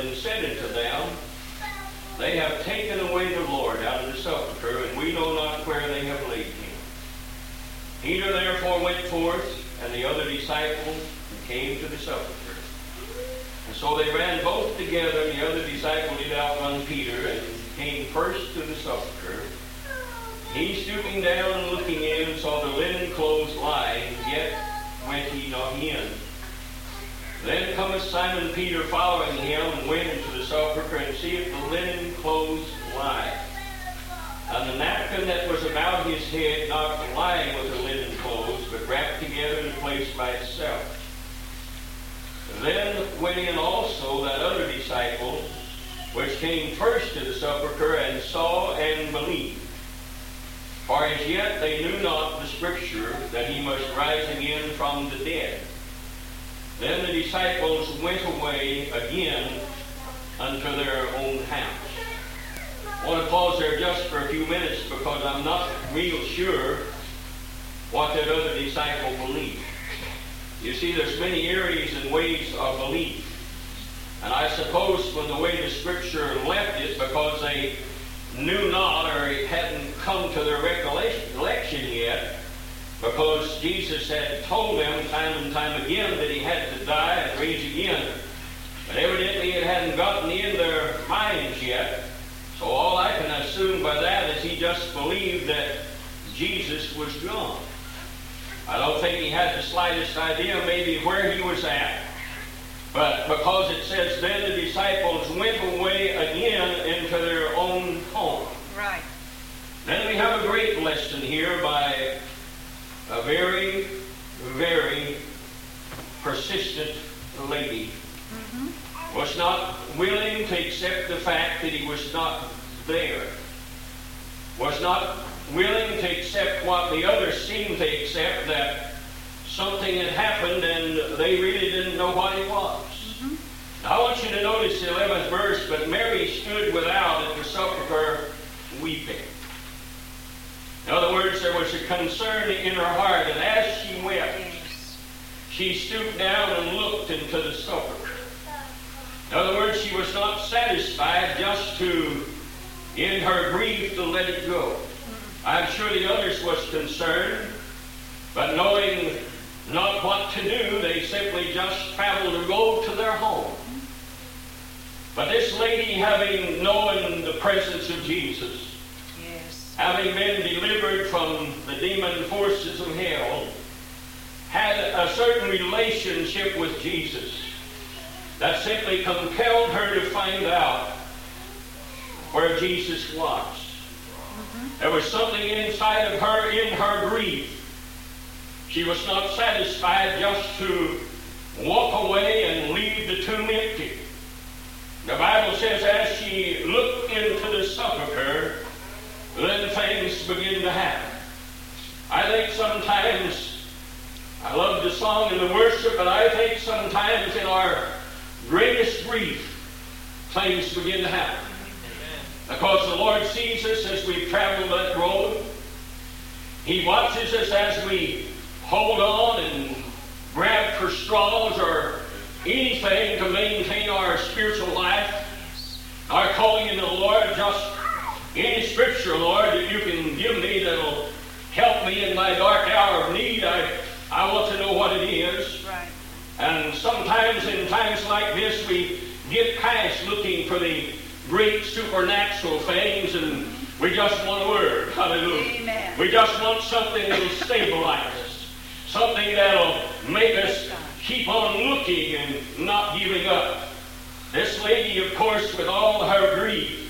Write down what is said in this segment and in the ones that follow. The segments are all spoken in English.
And said unto them, They have taken away the Lord out of the sepulchre, and we know not where they have laid him. Peter therefore went forth, and the other disciple, and came to the sepulchre. And so they ran both together, and the other disciple did outrun Peter, and came first to the sepulchre. He stooping down and looking in, saw the linen clothes lying, yet went he not in. Then cometh Simon Peter following him, and went into the sepulchre, and seeth the linen clothes lie. And the napkin that was about his head, not lying with the linen clothes, but wrapped together and placed by itself. Then went in also that other disciple, which came first to the sepulchre, and saw and believed. For as yet they knew not the scripture that he must rise again from the dead. Then the disciples went away again unto their own house. I want to pause there just for a few minutes because I'm not real sure what that other disciple believed. You see, there's many areas and ways of belief. And I suppose from the way the scripture left it, because they knew not or hadn't come to their recollection yet, because Jesus had told them time and time again that he had to die and raise again. But evidently it hadn't gotten in their minds yet. So all I can assume by that is he just believed that Jesus was gone. I don't think he had the slightest idea maybe where he was at. But because it says, then the disciples went away again into their own home. Right. Then we have a great lesson here by a very, very persistent lady. Mm-hmm. Was not willing to accept the fact that he was not there. Was not willing to accept what the others seemed to accept that something had happened and they really didn't know what it was. Mm-hmm. Now, I want you to notice the 11th verse, but Mary stood without at the sepulchre weeping. In other words, there was a concern in her heart, and as she wept, she stooped down and looked into the sepulchre. In other words, she was not satisfied just to, in her grief, to let it go. I'm sure the others was concerned, but knowing not what to do, they simply just traveled the road to their home. But this lady, having known the presence of Jesus. Having been delivered from the demon forces of hell, had a certain relationship with Jesus that simply compelled her to find out where Jesus was. There was something inside of her in her grief. She was not satisfied just to walk away and leave the tomb empty. The Bible says as she looked into the sepulchre, then things begin to happen. I think sometimes, I love the song and the worship, but I think sometimes in our greatest grief, things begin to happen. Because the Lord sees us as we travel that road. He watches us as we hold on and grab for straws or anything to maintain our spiritual life. our calling in the Lord, just any scripture, Lord, that you can give me that'll help me in my dark hour of need. I, I want to know what it is. Right. And sometimes in times like this, we get past looking for the great supernatural things and we just want a word. Hallelujah. Amen. We just want something that'll stabilize us. Something that'll make us keep on looking and not giving up. This lady, of course, with all her grief,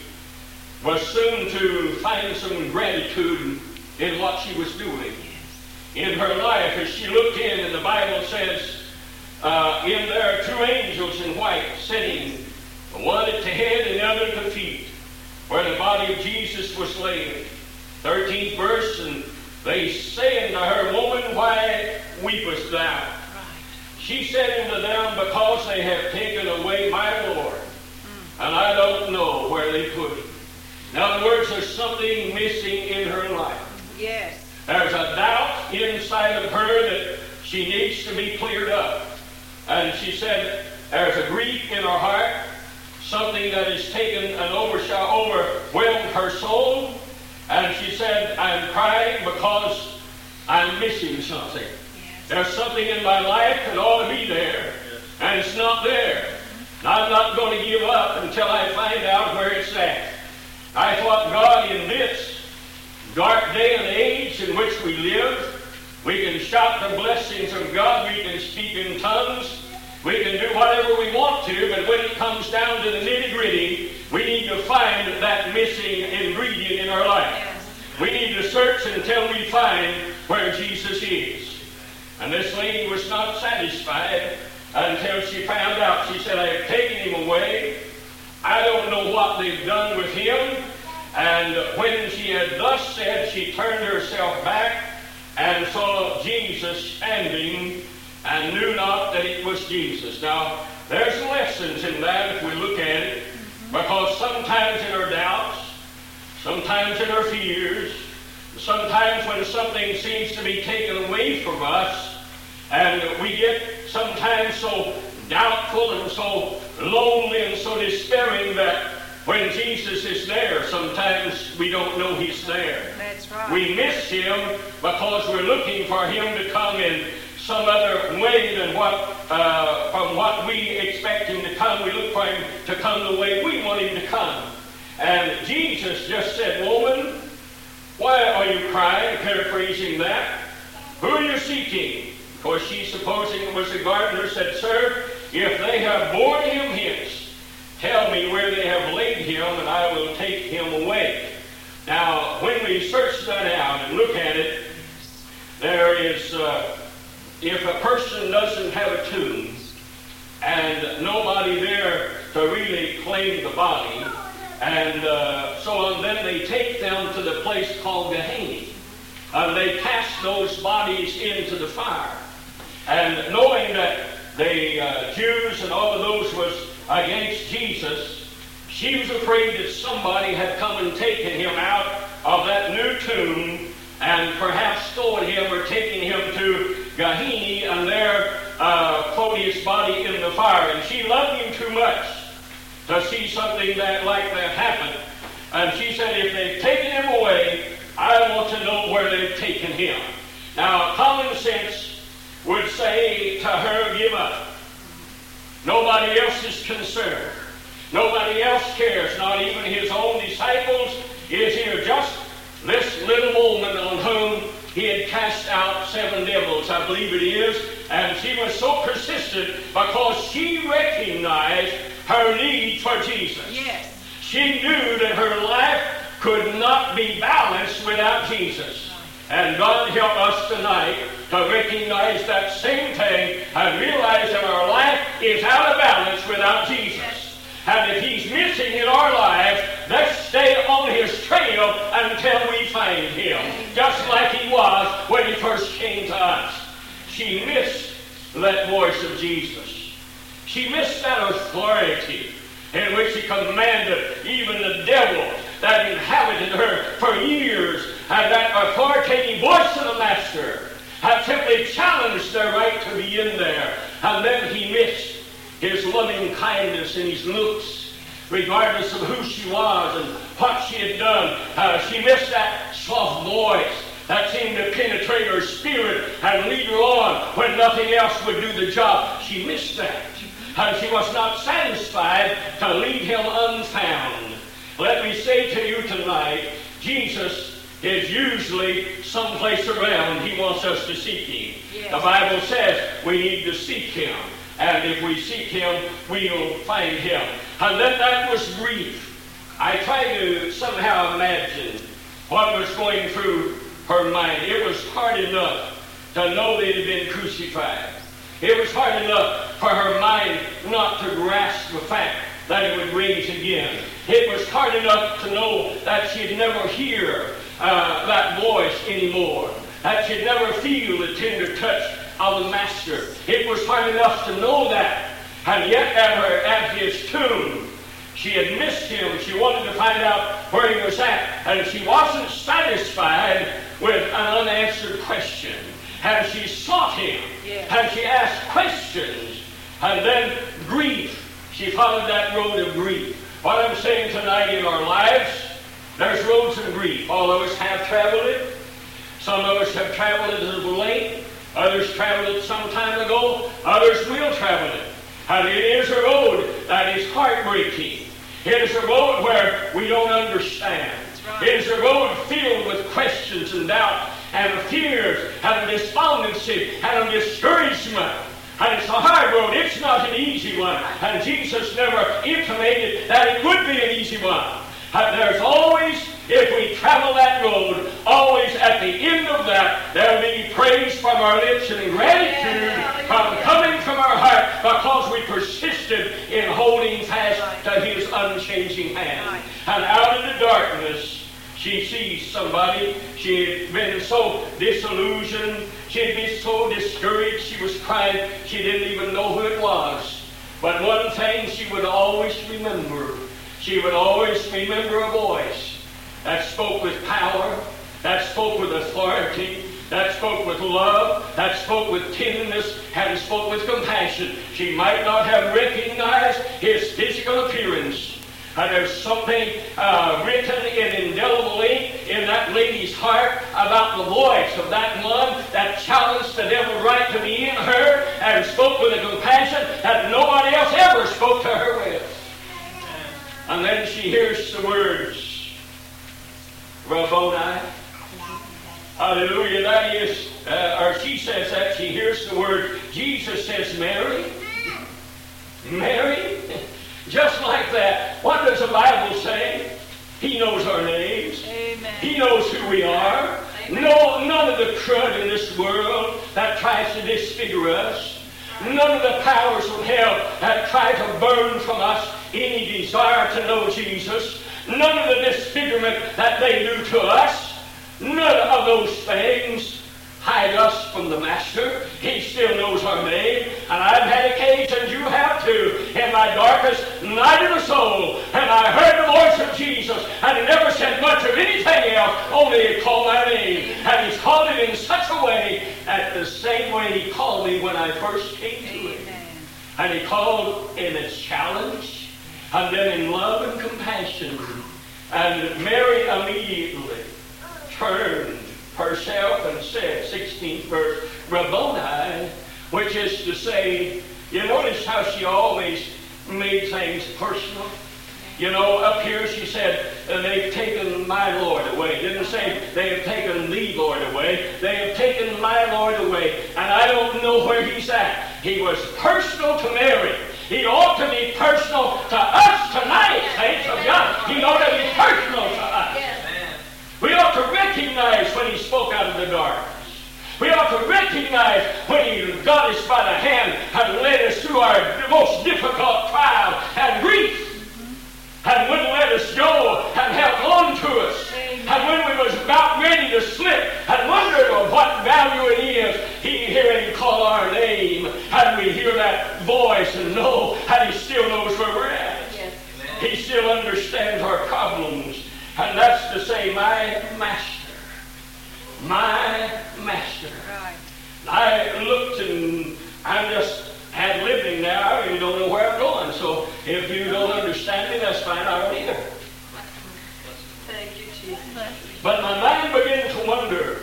was soon to find some gratitude in what she was doing in her life as she looked in, and the Bible says, uh, in there are two angels in white sitting, one at the head and the other at the feet, where the body of Jesus was laid. 13th verse, and they say unto her, Woman, why weepest thou? Right. She said unto them, Because they have taken away my Lord, and I don't know where they put him. In other words, there's something missing in her life. Yes. There's a doubt inside of her that she needs to be cleared up. And she said, there's a grief in her heart, something that has taken an overshot, overwhelmed her soul. And she said, I'm crying because I'm missing something. Yes. There's something in my life that ought to be there, and it's not there. And I'm not going to give up until I find out where it's at. I thought God in this dark day and age in which we live, we can shout the blessings of God, we can speak in tongues, we can do whatever we want to, but when it comes down to the nitty gritty, we need to find that missing ingredient in our life. We need to search until we find where Jesus is. And this lady was not satisfied until she found out. She said, I have taken him away. I don't know what they've done with him. And when she had thus said, she turned herself back and saw Jesus standing and knew not that it was Jesus. Now, there's lessons in that if we look at it, because sometimes in our doubts, sometimes in our fears, sometimes when something seems to be taken away from us, and we get sometimes so doubtful and so lonely and so despairing that when Jesus is there, sometimes we don't know He's there. That's right. We miss Him because we're looking for Him to come in some other way than what, uh, from what we expect Him to come. We look for Him to come the way we want Him to come. And Jesus just said, Woman, why are you crying? Paraphrasing that. Who are you seeking? Of course, she, supposing it was the gardener, said, Sir, if they have borne him hence, tell me where they have laid him, and I will take him away. Now, when we search that out and look at it, there is, uh, if a person doesn't have a tomb and nobody there to really claim the body, and uh, so on, then they take them to the place called Gehenna. And they cast those bodies into the fire. And knowing that the uh, Jews and all of those was against Jesus, she was afraid that somebody had come and taken him out of that new tomb and perhaps stolen him or taken him to Gahini and there uh, his body in the fire. And she loved him too much to see something that like that happen. And she said, if they've taken him away, I want to know where they've taken him. Now, common sense would say to her, give up. Nobody else is concerned. Nobody else cares, not even his own disciples is here. Just this little woman on whom he had cast out seven devils, I believe it is. And she was so persistent because she recognized her need for Jesus. Yes. She knew that her life could not be balanced without Jesus. And God help us tonight to recognize that same thing and realize that our life is out of balance without Jesus. And if He's missing in our lives, let's stay on His trail until we find Him. Just like He was when He first came to us. She missed that voice of Jesus. She missed that authority in which He commanded even the devils that inhabited her for years, and that authoritative voice of the Master had simply challenged their right to be in there. And then he missed his loving kindness and his looks regardless of who she was and what she had done. Uh, she missed that soft voice that seemed to penetrate her spirit and lead her on when nothing else would do the job. She missed that. And she was not satisfied to leave him unfound. Let me say to you tonight, Jesus is usually someplace around. He wants us to seek him. Yes. The Bible says we need to seek him. And if we seek him, we'll find him. And then that was grief. I try to somehow imagine what was going through her mind. It was hard enough to know that he had been crucified. It was hard enough for her mind not to grasp the fact that it would raise again. It was hard enough to know that she'd never hear uh, that voice anymore, that she'd never feel the tender touch of the Master. It was hard enough to know that. And yet at, her, at his tomb, she had missed him. She wanted to find out where he was at. And she wasn't satisfied with an unanswered question. And she sought him. Yes. And she asked questions. And then grief. She followed that road of grief. What I'm saying tonight in our lives, there's roads of grief. All of us have traveled it. Some of us have traveled it as of late. Others traveled it some time ago. Others will travel it. And it is a road that is heartbreaking. It is a road where we don't understand. right. It is a road filled with questions and doubt and fears and a despondency and a discouragement. And it's a hard road. It's not an easy one. And Jesus never intimated that it would be an easy one. And there's always, if we travel that road, always at the end of that, there'll be praise from our lips and gratitude from coming from our heart because we persisted in holding fast to his unchanging hand. And out of the darkness, she sees somebody. She had been so disillusioned. She had been so discouraged. She was crying. She didn't even know who it was. But one thing she would always remember. She would always remember a voice that spoke with power, that spoke with authority, that spoke with love, that spoke with tenderness, and spoke with compassion. She might not have recognized his physical appearance. And there's something uh, written in in that lady's heart about the voice of that one that challenged the devil right to be in her and spoke with a compassion that nobody else ever spoke to her with. And then she hears the words, Rabboni. Hallelujah. That is, uh, or she says that, she hears the word, Jesus says, Mary. Mary. Just like that. What does the Bible say? He knows our names. Amen. He knows who we are. No, none of the crud in this world that tries to disfigure us. None of the powers of hell that try to burn from us any desire to know Jesus. None of the disfigurement that they do to us. None of those things hide us from the Master. He still knows our name. And I've had occasions, you have too, in my darkest night of the soul. And I heard the voice of Jesus, and he never said much of anything else, only he called my name. And he's called it in such a way, at the same way he called me when I first came to him. And he called in its challenge, and then in love and compassion. And Mary immediately turned herself and said, 16th verse, Rabboni, which is to say, you notice how she always made things personal? You know, up here she said, they've taken my Lord away. Didn't say they have taken the Lord away. They have taken my Lord away. And I don't know where he's at. He was personal to Mary. He ought to be personal to us tonight, saints of God. He ought to be personal to us. We ought to recognize when he spoke out of the darkness. We ought to recognize when he got us by the hand and led us through our most difficult trial and grief. And wouldn't let us go and held on to us. And when we was about ready to slip and wondered of what value it is, he hear him call our name. And we hear that voice and know, and he still knows where we're at. Yes. He still understands our problems. And that's to say, my master. My master. Right. I looked and I'm just had living now and don't know where I'm going. So If you don't understand me, that's fine. I don't either. Thank you, Jesus. But my mind began to wonder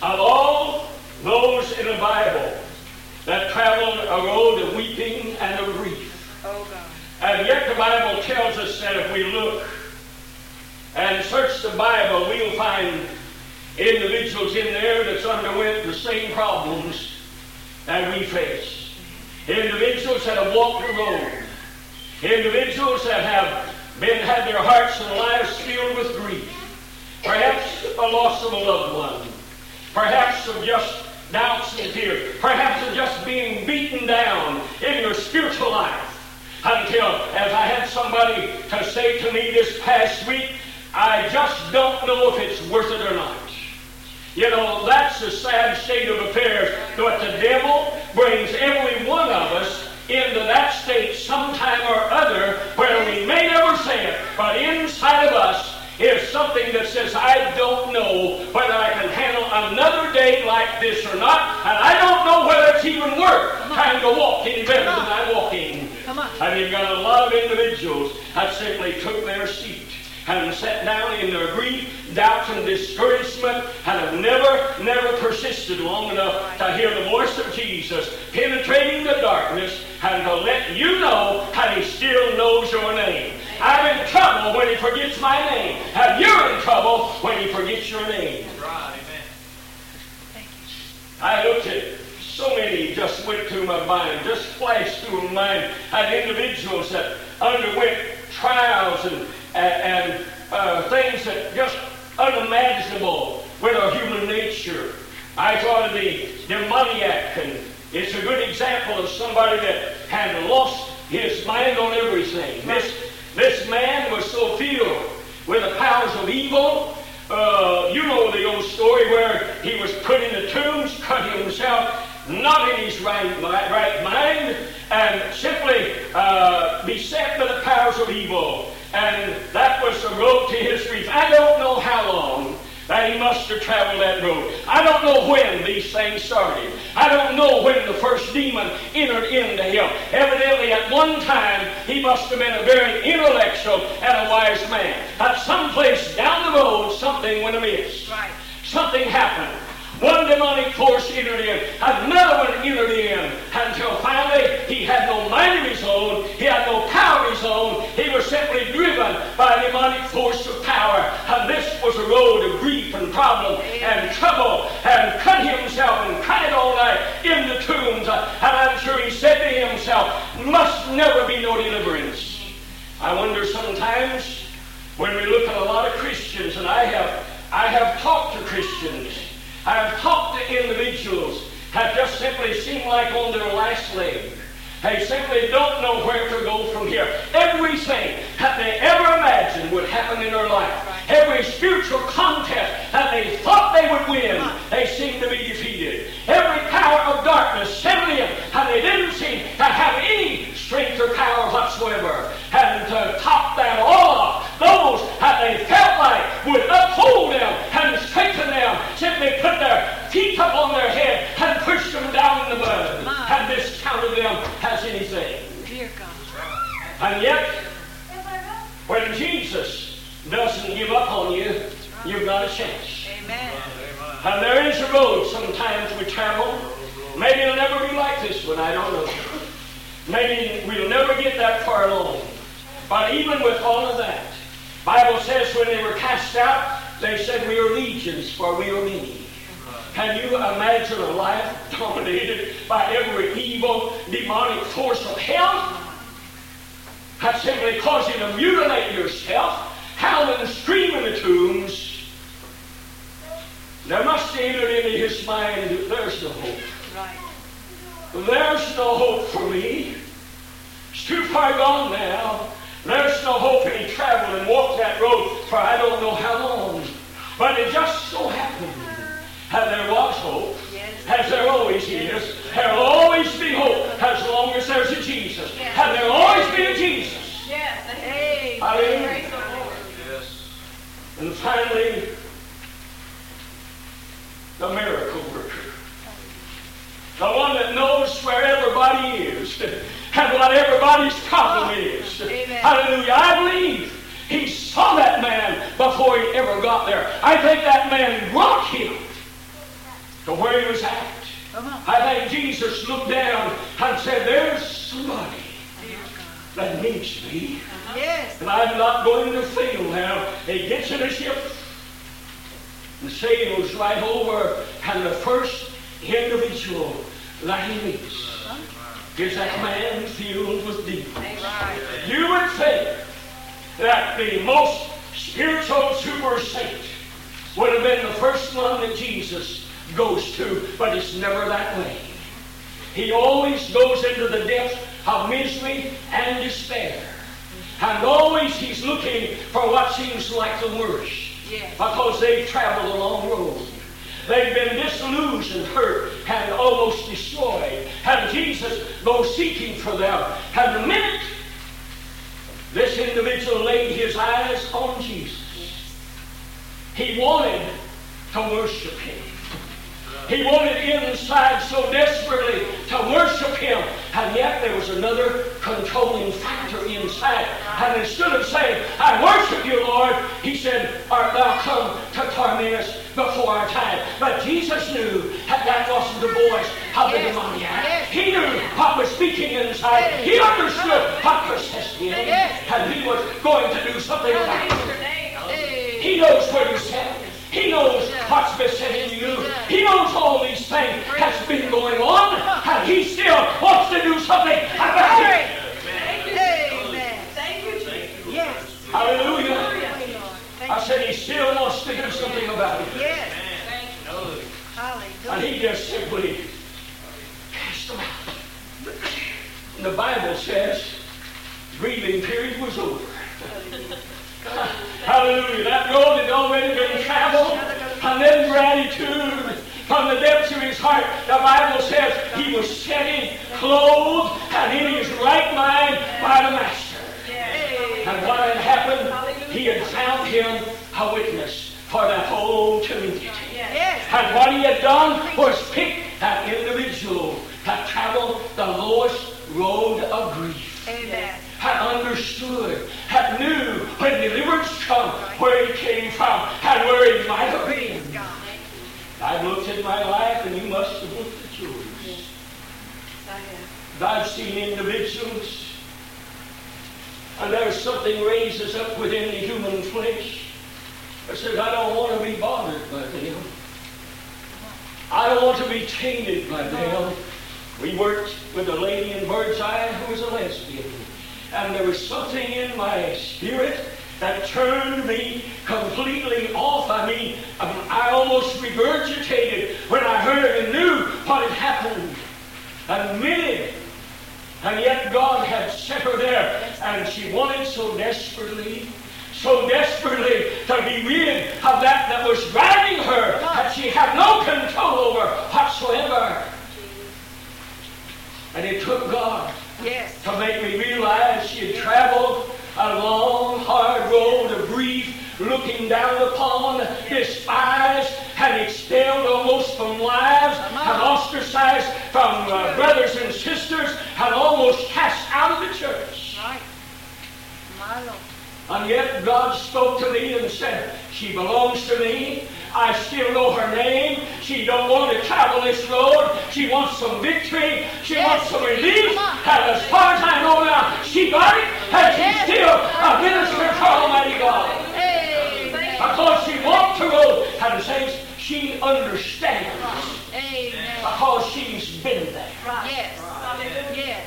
of all those in the Bible that traveled a road of weeping and of grief. Oh, God. And yet the Bible tells us that if we look and search the Bible, we'll find individuals in there that's underwent the same problems that we face. Individuals that have walked the road. Individuals that have been had their hearts and lives filled with grief. Perhaps a loss of a loved one. Perhaps of just doubts and fears. Perhaps of just being beaten down in your spiritual life. Until, as I had somebody to say to me this past week, I just don't know if it's worth it or not. You know, that's the sad state of affairs. But the devil brings every one of us into that state sometime or other where we may never say it, but inside of us is something that says, I don't know whether I can handle another day like this or not, and I don't know whether it's even worth trying to walk any better than I'm walking. Come on. And you've got a lot of individuals that simply took their seat and sat down in their grief, doubts, and discouragement, and have never, never persisted long enough to hear the voice of Jesus penetrating the darkness and to let you know that He still knows your name. I'm in trouble when He forgets my name, and you're in trouble when He forgets your name. Right, amen. Thank you. I looked at so many just went through my mind, just flashed through my mind, and individuals that underwent trials and, and, and uh, things that just unimaginable with our human nature. I thought of the demoniac, and it's a good example of somebody that had lost his mind on everything. This, this man was so filled with the powers of evil. Uh, you know the old story where he was put in the tombs, cut himself, not in his right, right mind, and simply uh, beset by the powers of evil. And that was the road to his grief. I don't know how long that he must have traveled that road. I don't know when these things started. I don't know when the first demon entered into him. Evidently, at one time, he must have been a very intellectual and a wise man. At some place down the road, something went amiss. Right. Something happened. One demonic force entered in, another one entered in, until finally he had no mind of his own, he had no power of his own, he was simply driven by a demonic force of power. And this was a road of grief and problem and trouble, and cut himself and cried all night in the tombs. And I'm sure he said to himself, must never be no deliverance. I wonder sometimes when we look at a lot of Christians, and I have I have talked to Christians I have talked to individuals that just simply seem like on their last leg. They simply don't know where to go from here. Everything that they ever imagined would happen in their life, every spiritual contest that they thought they would win, they seem to be defeated. Every power of darkness settled in, and they didn't seem to have any strength or power whatsoever. And to uh, by every evil, demonic force of hell? That simply cause you to mutilate yourself, howling and screaming in the tombs. There must have entered into his mind, that there's no hope. Right. There's no hope for me. It's too far gone now. There's no hope. He traveled and walked that road for I don't know how long. But it just And there will always be a Jesus. Yes. Hey. Hallelujah. Praise the Lord. Yes. And finally, the miracle worker. The one that knows where everybody is. and what everybody's problem ah, is. Amen. Hallelujah. I believe he saw that man before he ever got there. I think that man brought him to where he was at. I think Jesus looked down and said, There's somebody that needs me. Yes. And I'm not going to fail now. He gets in a ship and sails right over, and the first individual that he meets is that man filled with demons. Right. You would think that the most spiritual super saint would have been the first one that Jesus goes to, but it's never that way. He always goes into the depths of misery and despair. And always he's looking for what seems like the worst. Yes. Because they've traveled a long road. They've been disillusioned, hurt, and almost destroyed. And Jesus goes seeking for them. And the minute this individual laid his eyes on Jesus, he wanted to worship him. He wanted inside so desperately to worship him, and yet there was another controlling factor inside. And instead of saying, I worship you, Lord, he said, Art thou come to torment us before our time? But Jesus knew that that wasn't the voice of the Yes. demoniac. Yes. He knew what was speaking inside. He understood what possessed him, and he was going to do something about it. He knows where you're at. He knows what's besetting you. He knows all these things that's been going on, and he still wants to do something about Glory. it. Amen. Thank you, Jesus. Yes. Hallelujah. Pray, Lord. Thank I said he still wants to do something about it. Yes. And Hallelujah. And he just simply cast them out. And the Bible says grieving period was over. Hallelujah. That road had already been traveled. And then gratitude from the depths of his heart. The Bible says he was sitting, clothed, and in his right mind by the Master. And what had happened, he had found him a witness for that whole community. And what he had done was pick that individual that traveled the lowest road of grief. Amen. Had understood, had knew when deliverance come where he came from and where he might have been. I've looked at my life and you must have looked at yours. I have. I've seen individuals and there's something raises up within the human flesh that says, I don't want to be bothered by them. I don't want to be tainted by them. We worked with a lady in Birdseye who was a lesbian. And there was something in my spirit that turned me completely off. I mean, um, I almost regurgitated when I heard and knew what had happened. Admitted and yet God had set her there, and she wanted so desperately, so desperately to be rid of that that was driving her, that she had no control over whatsoever. And it took God Yes. to make me realize she had traveled a long, hard road of grief, looking down upon, despised, and expelled almost from lives, and ostracized from uh, brothers and sisters, and almost cast out of the church. Right. My Lord. And yet God spoke to me and said, She belongs to me. I still know her name. She don't want to travel this road. She wants some victory. She Yes. wants some relief. And as far as I know now, she got it, and she's Yes. still a minister for Almighty God. Amen. Because she walked the road, and says she understands. Amen. Because she's been there. Yes. Yes.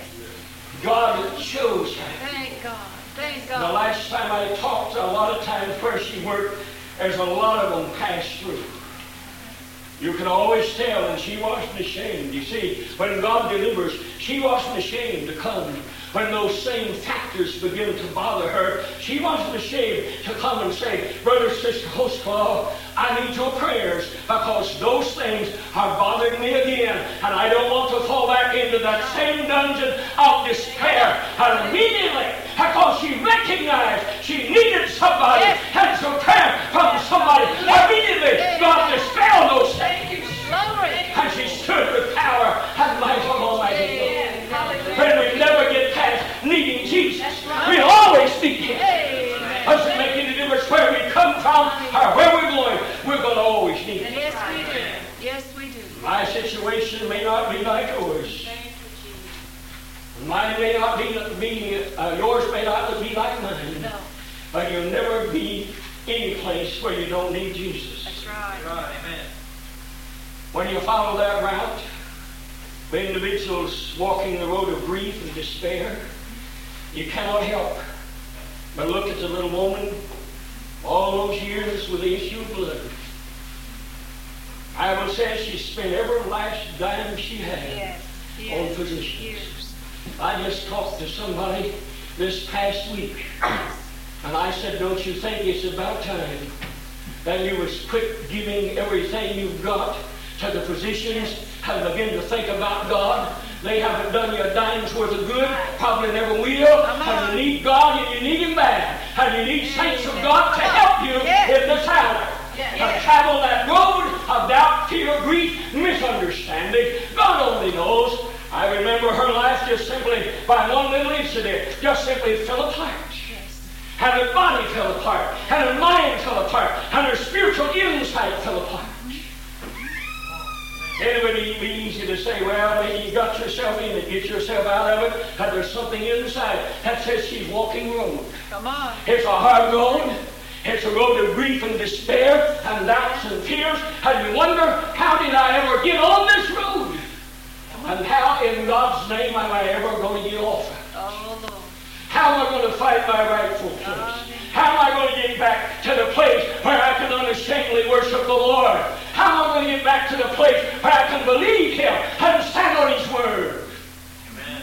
God chose her. Thank God. Thank God. The last time I talked, a lot of times where she worked, there's a lot of them pass through. You can always tell, and she wasn't ashamed. You see, when God delivers, she wasn't ashamed to come. When those same factors begin to bother her, she wasn't ashamed to come and say, Brother, Sister Hostclaw, I need your prayers because those things are bothering me again, and I don't want to fall back into that same dungeon of despair. And immediately, because she recognized she needed somebody, yes. had some prayer from somebody. Immediately, God dispelled those things. And she stood with power and might from Almighty God. Friend, we never get past needing Jesus. We always need Him. Doesn't make any difference where we come from or where we're going. We're going to always need Him. Yes, we do. Yes, we do. My situation may not be like yours. Mine may not be, be uh, yours may not be like mine. No, But you'll never be any place where you don't need Jesus. that's right. Right, amen. When you follow that route, the individuals walking the road of grief and despair, you cannot help but look at the little woman all those years with the issue of blood. Bible says she spent every last dime she had Yes, on yes, physicians. years. I just talked to somebody this past week, and I said, don't you think it's about time that you was quit giving everything you've got to the physicians and begin to think about God? They haven't done you a dime's worth of good, probably never will, and you need God and you need Him bad, and you need saints of God to help you in this hour. To travel that road of doubt, fear, grief, misunderstanding. God only knows. I remember her life just simply by one little incident, just simply fell apart. Yes. And her body fell apart, and her mind fell apart, and her spiritual insight fell apart. It would be easy to say, well, maybe you got yourself in it, get yourself out of it, but there's something inside that says she's walking road. Come on. It's a hard road. It's a road of grief and despair and doubts and fears. And you wonder, how did I ever get on this road? And how in God's name am I ever going to get off it? Oh, Lord. How am I going to fight my rightful place? How am I going to get back to the place where I can unashamedly worship the Lord? How am I going to get back to the place where I can believe Him and stand on His Word? Amen.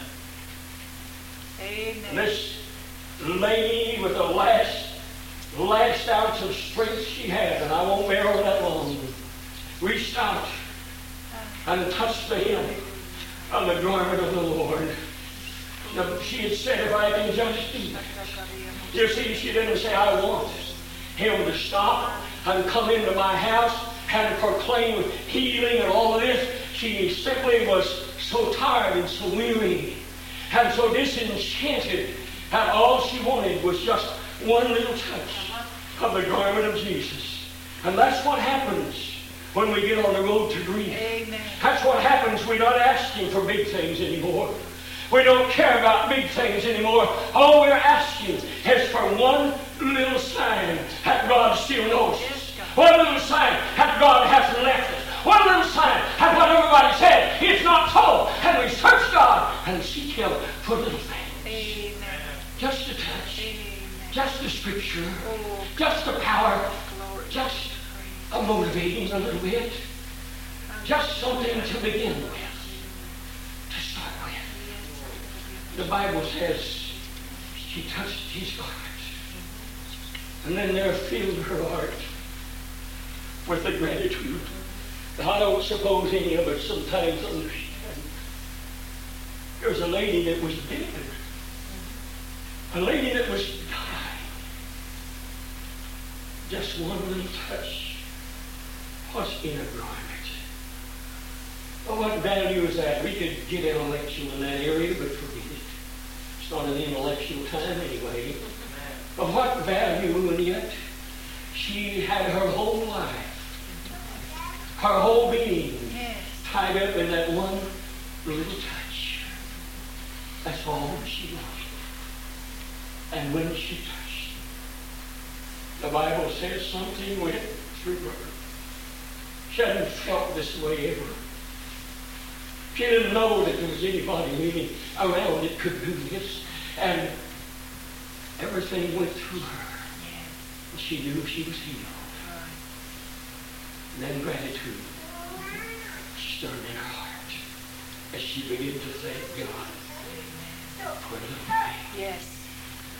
And Amen. this lady with the last, last ounce of strength she had, and I won't bear her that long, reached out and touched the hem of the garment of the Lord. Now, she had said, if I can just that. You see, she didn't say, I want him to stop and come into my house and proclaim healing and all of this. She simply was so tired and so weary and so disenchanted that all she wanted was just one little touch of the garment of Jesus. And that's what happens when we get on the road to grief. Amen. That's what happens. We're not asking for big things anymore. We don't care about big things anymore. All we're asking is for one little sign that God still knows us. One little sign that God hasn't left us. One little sign that what everybody said is not so. And we search God and seek Him for little things. Amen. Just a touch. Amen. Just a scripture. Oh, Just a power. glory. Just a motivating a little bit. Just something to begin with. To start with. The Bible says she touched his garment. And then there filled her heart with the gratitude. that I don't suppose any of us sometimes understand. There's a lady that was dead. A lady that was dying. Just one little touch. What's in a garment? Well, what value is that? We could get intellectual in that area, but forget it. It's not an intellectual time anyway. But what value, and yet she had her whole life, her whole being tied up in that one little touch. That's all she wanted. And when she touched, the Bible says something went through her. She hadn't felt this way ever. She didn't know that there was anybody living around that could do this. And everything went through her. And she knew she was healed. And then gratitude stirred in her heart as she began to thank God for life, Yes.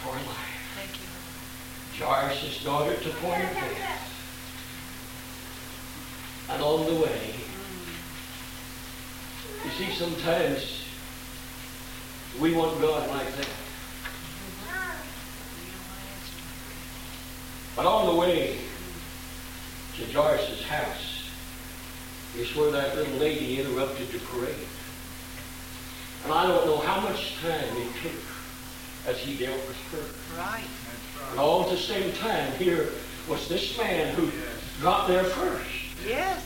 for life. Thank you, Jairus' daughter to point of death. And on the way, you see, sometimes we want God like that. But on the way to Jairus' house is where that little lady interrupted the parade. And I don't know how much time it took as he dealt with her. Right. And all at the same time, here was this man who got there first, Yes.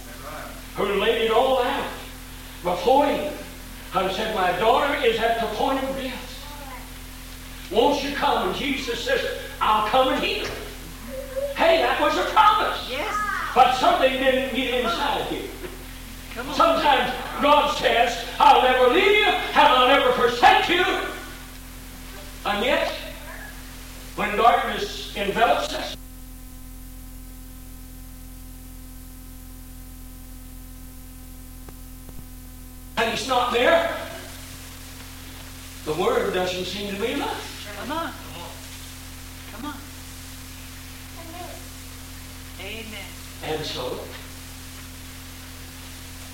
who laid it all out before him and said, My daughter is at the point of death. Won't you come? And Jesus says, I'll come and heal her. Hey, that was a promise. Yes. But something didn't get inside you. Sometimes God says, I'll never leave you and I'll never forsake you. And yet, when darkness envelops us, He's not there, the Word doesn't seem to be enough. Come on. Come on. Come on. Amen. Amen. And so,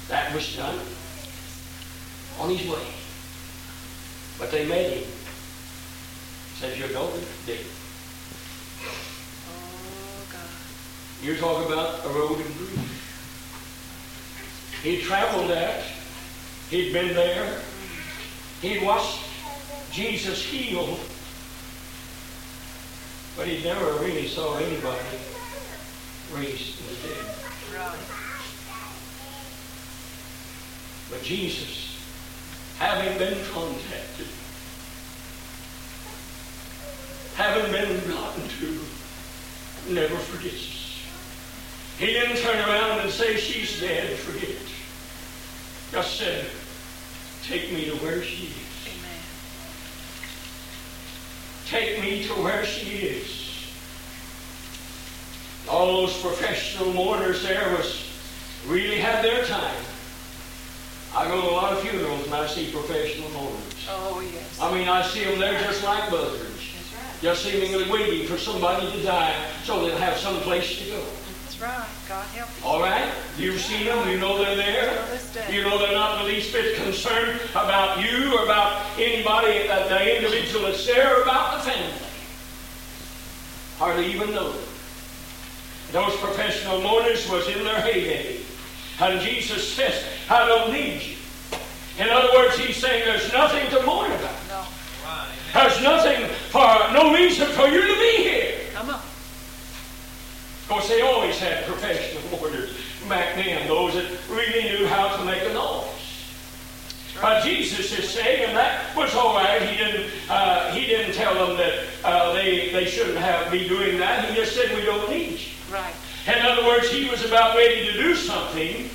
that was done on his way. But they made him. Says your daughter dead. Oh, God. You're talking about a road of grief. He traveled that. He'd been there. He'd watched Jesus heal. But he never really saw anybody raised from the dead. But Jesus, having been contacted, having been gotten to, never forgets us. He didn't turn around and say, she's dead, forget. Just said, take me to where she is. Amen. Take me to where she is. All those professional mourners there was really had their time. I go to a lot of funerals and I see professional mourners. Oh, yes. I mean, I see them there just like buzzards, That's right. just seemingly waiting for somebody to die so they'll have some place to go. That's right. God help you. All right? You've seen them. You know they're there. Till this day. You know they're not the least bit concerned about you or about anybody, uh, the individual that's there, or about the family. Hardly even know them. Those professional mourners was in their heyday. And Jesus says, I don't need you. In other words, he's saying there's nothing to mourn about. No. There's nothing for, no reason for you to be here. Come on. Of course, they always had professional mourners back then, those that really knew how to make a noise. But Jesus is saying, and that was all right. He didn't. Uh, he didn't tell them that uh, they they shouldn't have be doing that. He just said we don't need you. Right. In other words, he was about ready to do something.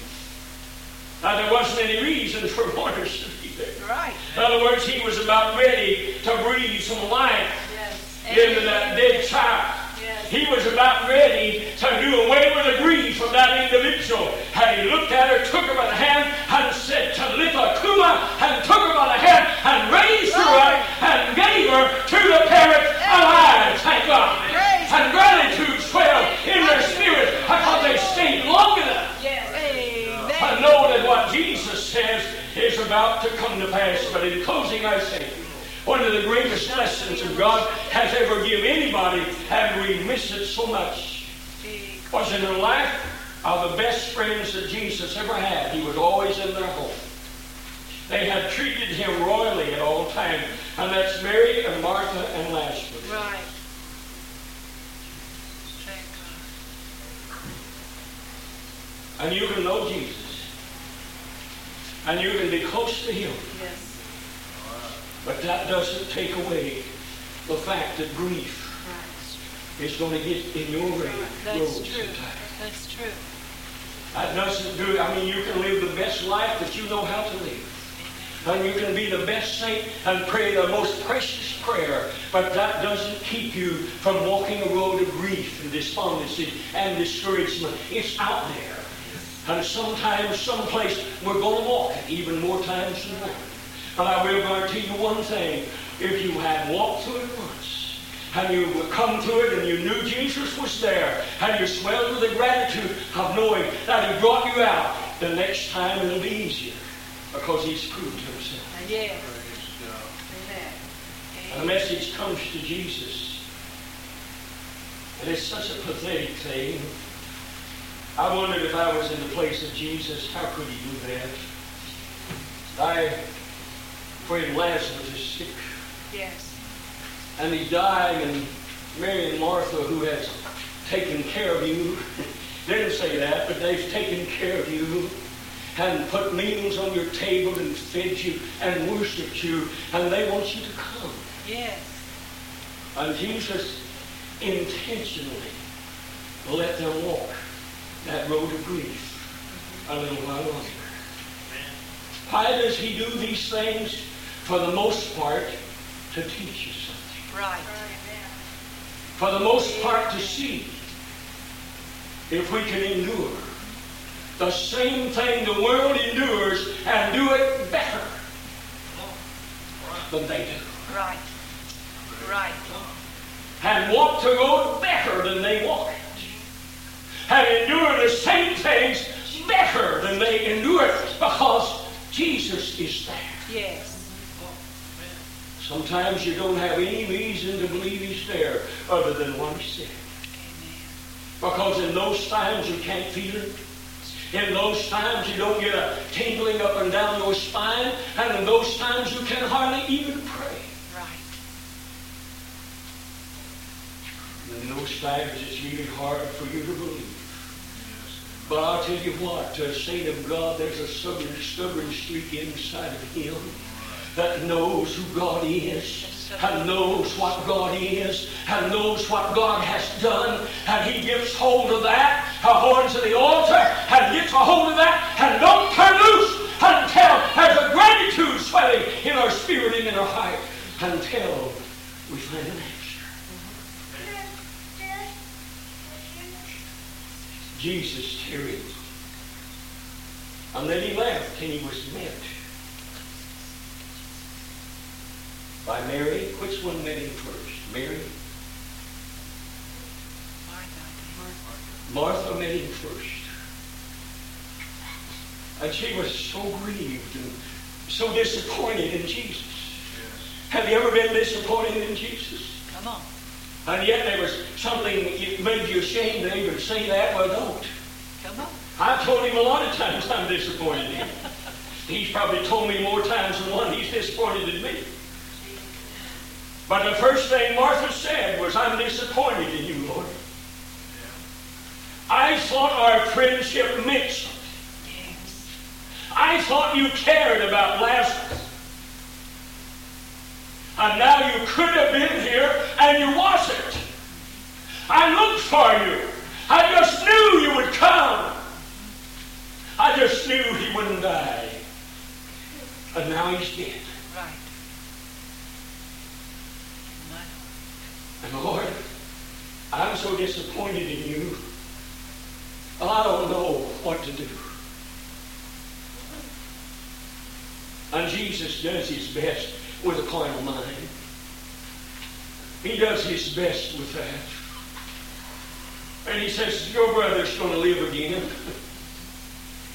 Now there wasn't any reason for mourners to be there. Right. In other words, he was about ready to breathe some life Yes. into that dead child. He was about ready to do away with the grief from that individual. And he looked at her, took her by the hand, and said, Talitha Kuma, and took her by the hand, and raised her oh. up, and gave her to the parent alive. Thank God. And gratitude swelled in their spirit because they stayed long enough. I know that what Jesus says is about to come to pass, but in closing I say, one of the greatest lessons that God has ever given anybody, and we miss it so much, was in the life of the best friends that Jesus ever had. He was always in their home. They had treated him royally at all times, and that's Mary and Martha and Lazarus. Right. And you can know Jesus, and you can be close to him. Yes. But that doesn't take away the fact that grief is going to get in your way. That's true. That's true. That doesn't do, I mean, you can live the best life that you know how to live. And you can be the best saint and pray the most precious prayer, but that doesn't keep you from walking a road of grief and despondency and discouragement. It's out there. And sometimes, someplace, we're going to walk it, even more times than one. But I will guarantee you one thing. If you had walked through it once, and you come to it and you knew Jesus was there, and you swelled with the gratitude of knowing that He brought you out, the next time it'll be easier because He's proved Himself. Yes. And the message comes to Jesus. And it's such a pathetic thing. I wondered if I was in the place of Jesus, how could he do that? I, friend Lazarus is sick, Yes. and he's dying, and Mary and Martha, who has taken care of you, they didn't say that, but they've taken care of you, and put meals on your table and fed you and worshiped you, and they want you to come. Yes. And Jesus intentionally let them walk that road of grief a little while longer. Why does he do these things? For the most part, to teach you something. Right. For the most part, to see if we can endure the same thing the world endures and do it better than they do. Right. Right. and walk the road better than they walk it. And endure the same things better than they endure it because Jesus is there. Yes. Sometimes you don't have any reason to believe he's there other than what he said. Amen. Because in those times you can't feel it. In those times you don't get a tingling up and down your spine. And in those times you can hardly even pray. Right. In those times, it's really hard for you to believe. But I'll tell you what, to a saint of God, there's a stubborn, stubborn streak inside of him that knows who God is, and knows what God is, and knows what God has done, and he gets hold of that, horns to the altar, and gets a hold of that, and don't turn loose until there's a gratitude swelling in our spirit and in our heart, until we find an answer. Jesus tarried. And then he left, and he was met by Mary. Which one met him first? Mary? Martha. Martha met him first. And she was so grieved and so disappointed in Jesus. Have you ever been disappointed in Jesus? Come on. And yet there was something that made you ashamed to even say that. Well, don't. Come on. I've told him a lot of times I'm disappointed in him. He's probably told me more times than one he's disappointed in me. But the first thing Martha said was, I'm disappointed in you, Lord. I thought our friendship meant something. I thought you cared about Lazarus. And now you could have been here and you wasn't. I looked for you. I just knew you would come. I just knew he wouldn't die. And now he's dead. Right. My And Lord, I'm so disappointed in you. I don't know what to do. And Jesus does his best with a carnal mind. He does his best with that. And he says, Your brother's going to live again.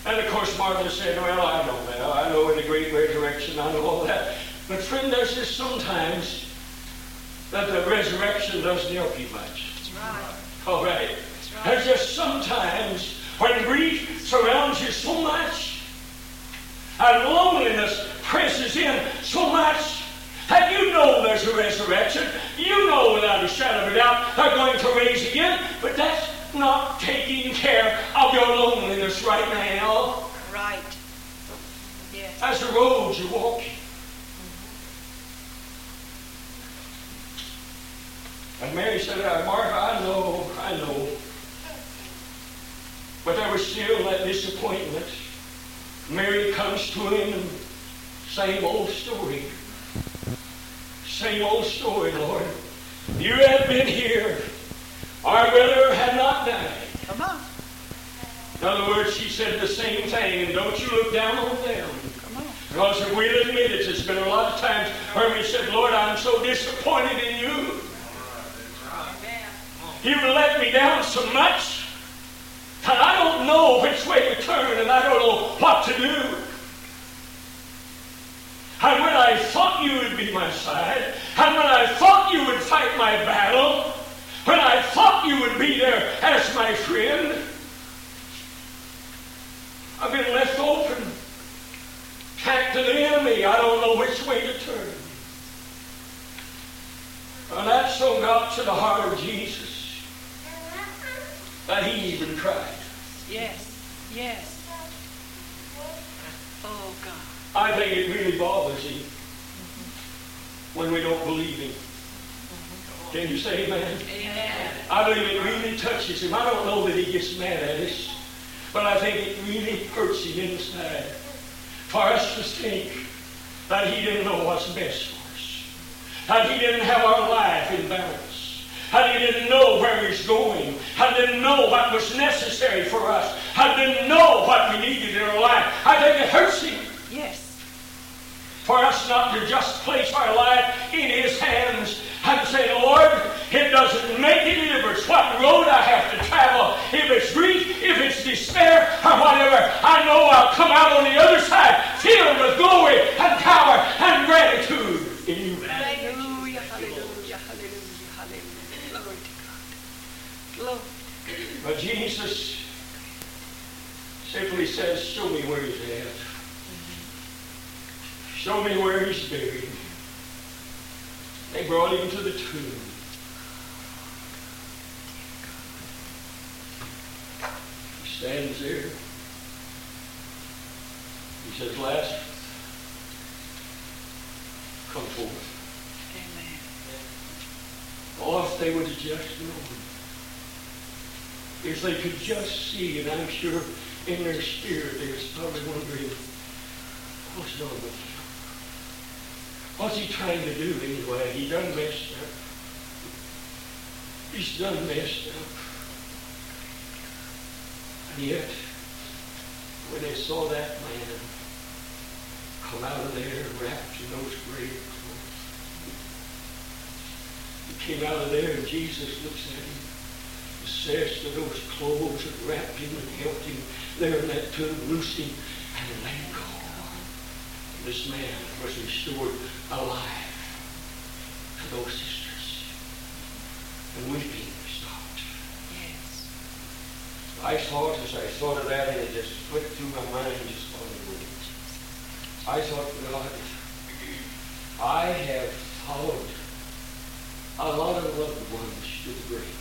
And of course, Martha said, Well, I know that. I know in the great resurrection, I know all that. But friend, there's just sometimes that the resurrection doesn't help you much. That's right. All right? That's right. There's just sometimes when grief surrounds you so much and loneliness presses in so much that you know there's a resurrection. You know without a shadow of a doubt they're going to raise again, but that's not taking care of your loneliness right now. Right. Yes. That's the road you're walking. And Mary said, Martha, I know, I know. But there was still that disappointment. Mary comes to him and same old story. Same old story, Lord. You had been here. Our brother had not died. Come on. In other words, she said the same thing, and don't you look down on them. Come on. Because if we'll admit it, it's been a lot of times where said, Lord, I'm so disappointed in you. Amen. You let me down so much. that I don't know which way to turn, and I don't know what to do. And when I thought you would be my side, and when I thought you would fight my battle, when I thought you would be there as my friend, I've been left open. Packed to the enemy. I don't know which way to turn. And that so got to the heart of Jesus that he even tried. Yes. Yes. Oh, God. I think it really bothers him when we don't believe him. Can you say amen? Amen. I believe it really touches him. I don't know that he gets mad at us, but I think it really hurts him inside for us to think that he didn't know what's best for us, that he didn't have our life in balance, he didn't know where he's going, he didn't know what was necessary for us, he didn't know what we needed in our life. I think it hurts him Yes. for us not to just place our life in His hands and say, Lord, it doesn't make any difference what road I have to travel. If it's grief, if it's despair, or whatever, I know I'll come out on the other side filled with glory and power and gratitude in you. Hallelujah, hallelujah, hallelujah, hallelujah. Glory to God. Glory. But Jesus simply says, Show me where He's at. Show me where He's buried. They brought him to the tomb. He stands there. He says, Lazarus, come forth. Amen. Oh, if they would have just known. If they could just see, and I'm sure in their spirit they was probably wondering, what's wrong with him? What's he trying to do anyway? He done messed up. He's done messed up. And yet, when they saw that man come out of there wrapped in those grave clothes, he came out of there and Jesus looks at him and says to those clothes that wrapped him and held him there in that tomb, loose him and let him go. This man was restored alive to those sisters. And weeping stopped. Yes. I thought, as I thought of that, and it just went through my mind just on the words. I thought, God, I have followed a lot of loved ones to the grave.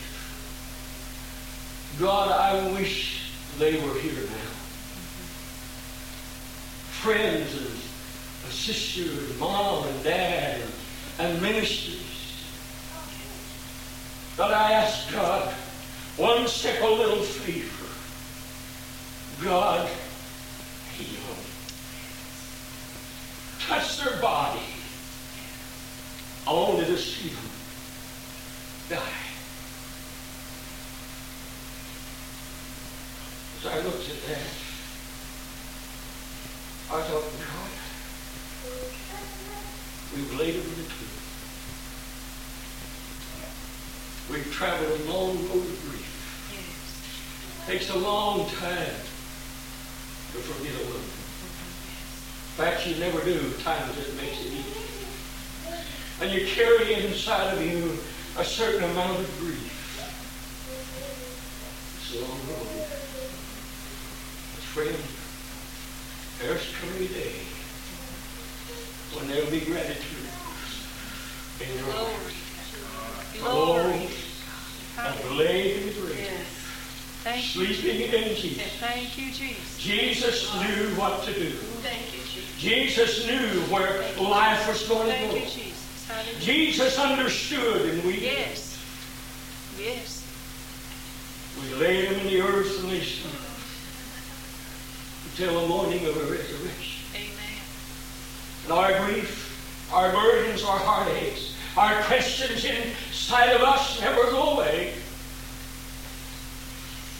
God, I wish they were here now. Mm-hmm. Friends and sister and mom and dad and, ministers. But I ask God one simple little favor. God, heal them. Touch their body. Only to see them die. As I looked at that, I thought, God, we've laid them in the tomb. We've traveled a long road of grief. Yes. Takes a long time to forget a woman. Mm-hmm. In fact, you never do. Times it makes it easy. And you carry inside of you a certain amount of grief. It's a long road. But friend, there's coming a day when there'll be gratitude in your Glory. And laid in the grave, Yes. Thank you. sleeping in Jesus. Thank you, Jesus. Jesus knew what to do. Thank you, Jesus. Jesus knew where life was going to Thank go. you, Jesus. Jesus understood, and we Yes. Yes. we laid them in the earth and they slept until the morning of a resurrection. And our grief, our burdens, our heartaches, our questions inside of us never go away.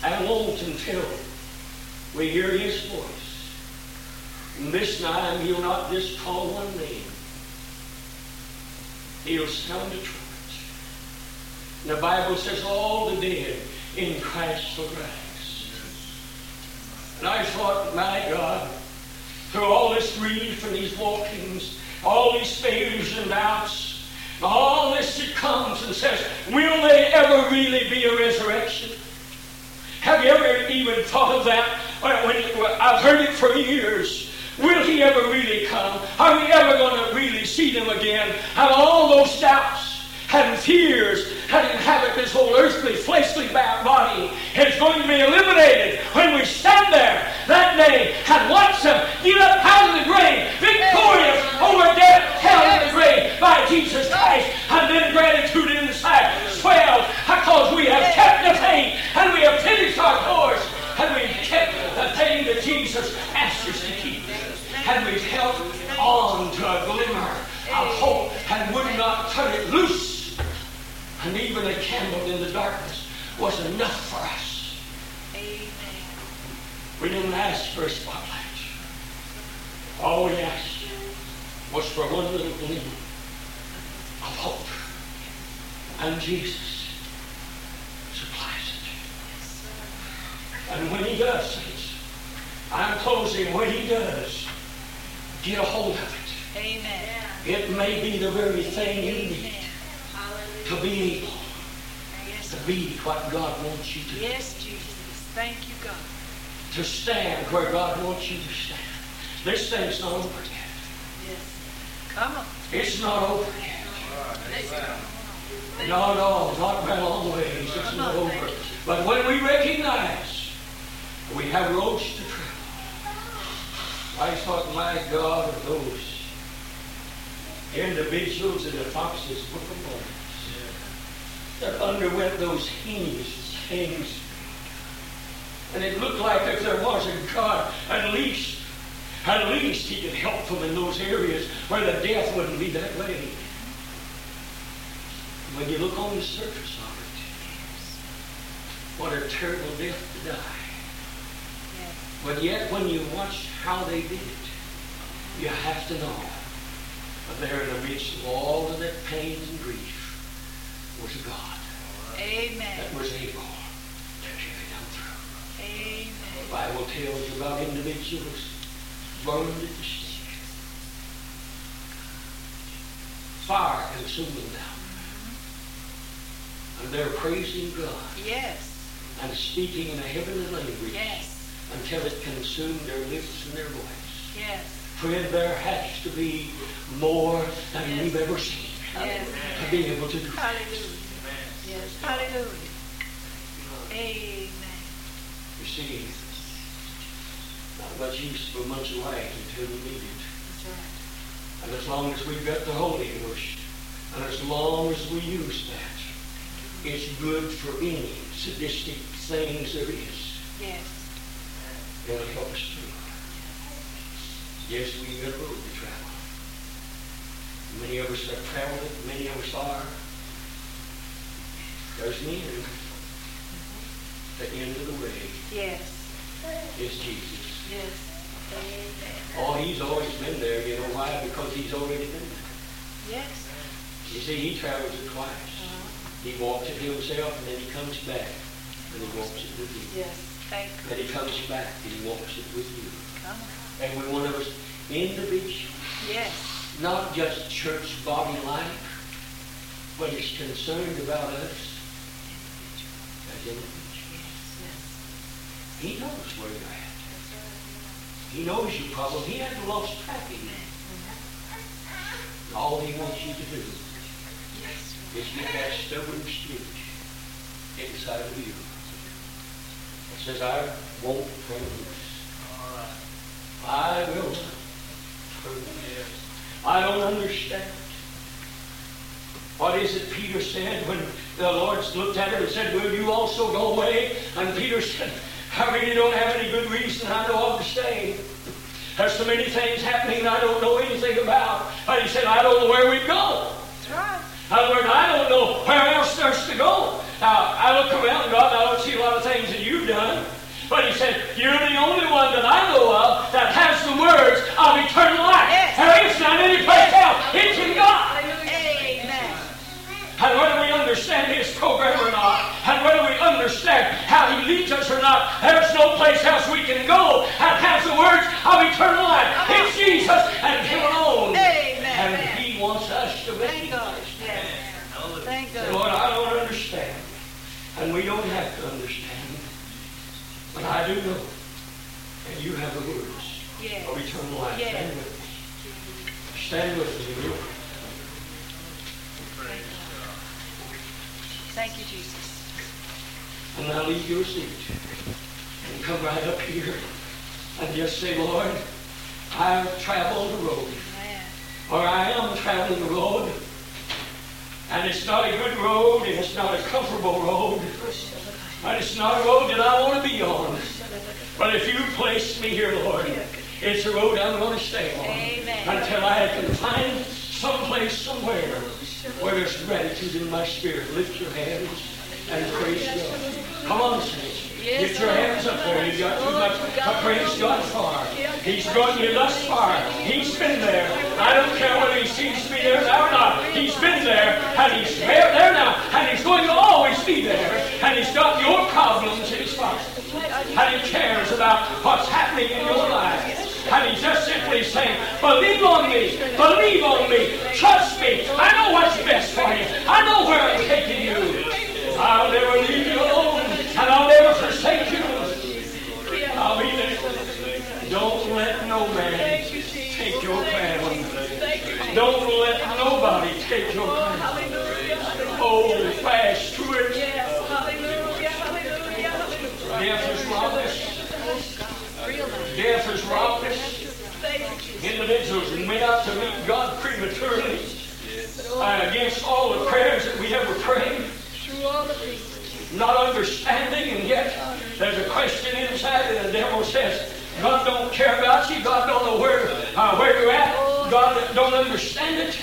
And won't until we hear His voice. And this time He'll not just call one name. He'll sound a trumpet. And the Bible says all the dead in Christ shall rise. And I thought, my God, through all this grief and these walkings, all these failures and doubts, all this that comes and says, will there ever really be a resurrection? Have you ever even thought of that? I've heard it for years. Will he ever really come? Are we ever going to really see him again? Have all those doubts having tears, having inhabit this whole earthly, fleshly body. It's going to be eliminated when we stand there that day and watch them get up out of the grave, victorious over death, hell, and the grave by Jesus Christ. And then gratitude inside swells because we have kept the faith and we have finished our course and we've kept the thing that Jesus asked us to keep. And we've held on to a glimmer of hope and would not turn it loose and even a candle in the darkness was enough for us. Amen. We didn't ask for a spotlight. All we asked was for one little gleam of hope. And Jesus supplies it. And when he does, saints, I'm closing, when he does, get a hold of it. Amen. It may be the very thing you need to be Yes, to be what God wants you to be. yes, Jesus. Thank you, God. To stand where God wants you to stand. This thing's not over yet. Yes. Come on. It's not over yet. Not all, not by a long ways. It's not over. But when we recognize we have roads to travel, I thought, my God, of those individuals in the Fox's Book of Martyrs that underwent those heinous things. And it looked like if there was a God, at least, at least he could help them in those areas where the death wouldn't be that way. When you look on the surface of it, what a terrible death to die. But yet, when you watch how they did it, you have to know that there in the midst of all of that pain and grief was God Amen. that was able to carry them through. Amen. The Bible tells about individuals burned at the stake. Fire consuming them. And they're praising God Yes. and speaking in a heavenly language Yes. until it consumed their lips and their voice. Yes. Friend, there has to be more than Yes. we've ever seen Yes. to be able to do. Hallelujah. Yes. Hallelujah. Amen. You see, not much use for much light until we need it. That's right. And as long as we've got the Holy Ghost, and as long as we use that, it's good for any sadistic things there is. Yes. It'll help us through. Yes, we've got a road to travel. Many of us have traveled it, many of us are. There's men. The end of the way Yes. is Jesus. Yes. Oh, he's always been there. You know why? Because he's already been there. Yes. You see, he travels it twice. Uh-huh. He walks it himself, and then he comes back, and he walks it with you. Yes. Thank you. Then he comes back, and he walks it with you. Come on. And we want us individual, Yes. Not just church body life, but it's concerned about us as individuals. He knows where you're at. He knows your problem. He hasn't lost track of you. All he wants you to do is get that stubborn spirit inside of you. It says, I won't turn loose. I will turn loose. I don't understand. What is it Peter said when the Lord looked at him and said, Will you also go away? And Peter said, I really don't have any good reason I know of to stay. There's so many things happening I don't know anything about. But he said, I don't know where we go. That's right. In other words, I don't know where else there's to go. Now, I look around, God, and I don't see a lot of things that you've done. But he said, You're the only one that I know of that has the words of eternal life. Yes. There is not any place else. It's in God. Amen. And whether we understand His program or not, and whether we understand how He leads us or not, there's no place else we can go I do know. And you have the words Yes. of eternal life. Yes. Stand with me. Stand with me. Lord. Thank you, Jesus. And now leave your seat. And come right up here. And just say, Lord, I've traveled the road. Amen. Or I am traveling the road. And it's not a good road, and it's not a comfortable road. And it's not a road that I want to be on. But if you place me here, Lord, it's a road I'm going to stay on Amen. until I can find someplace, somewhere, where there's gratitude in my spirit. Lift your hands and praise God. Come on, saints. Get your hands up there. You've got too much to praise God for. He's brought you thus far. He's been there. I don't care whether he seems to be there now or not. He's been there, and he's there, now, and he's going to always be there. And he's got your problems in his pocket. And he cares about what's happening in your life. And he's just simply saying, believe on me, believe on me, trust me. I know what's best for you. I know where I'm taking you. I'll never leave you alone, I'll never forsake you. I'll be there. Don't let no man take your Jesus. Don't let nobody take your Oh, hallelujah. Hold fast to it. Death has robbed. Death has robbed Individuals went out to meet God prematurely uh, against all the prayers that we ever prayed, Through all the things. Not understanding, and yet there's a question inside, and the devil says, God don't care about you. God don't know where uh, where you're at. God don't understand it.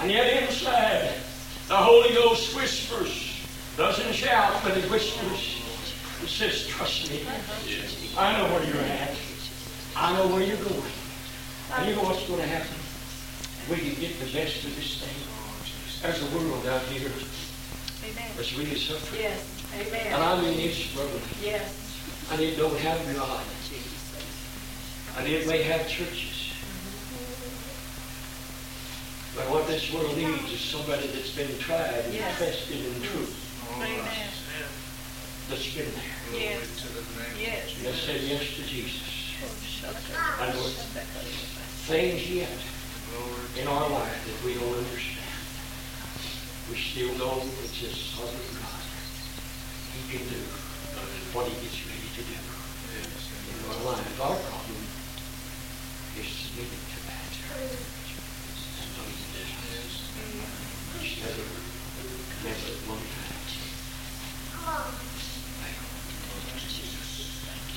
And yet inside, the Holy Ghost whispers, doesn't shout, but it whispers. It says, trust me. I know where you're at. I know where you're going. And you know what's going to happen? We can get the best of this thing. There's a world out here. That's really suffering. Yes, Amen. And. I mean, it's struggling. Yes. And it don't have God. And it may have churches. But what this world needs is somebody that's been tried and Yes. tested in truth. Amen. That's been there. Yes. Yes. Said yes to Jesus. Oh, And things yet in our life that we don't understand. We still know it's just Son God. He can do what he gets ready to do in our life. Our problem is submitting to that. And believing it. Just never, never at one time.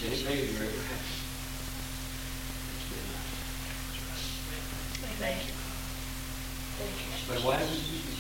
Any failure ever happened? It's been Thank you. Thank you. But why would we be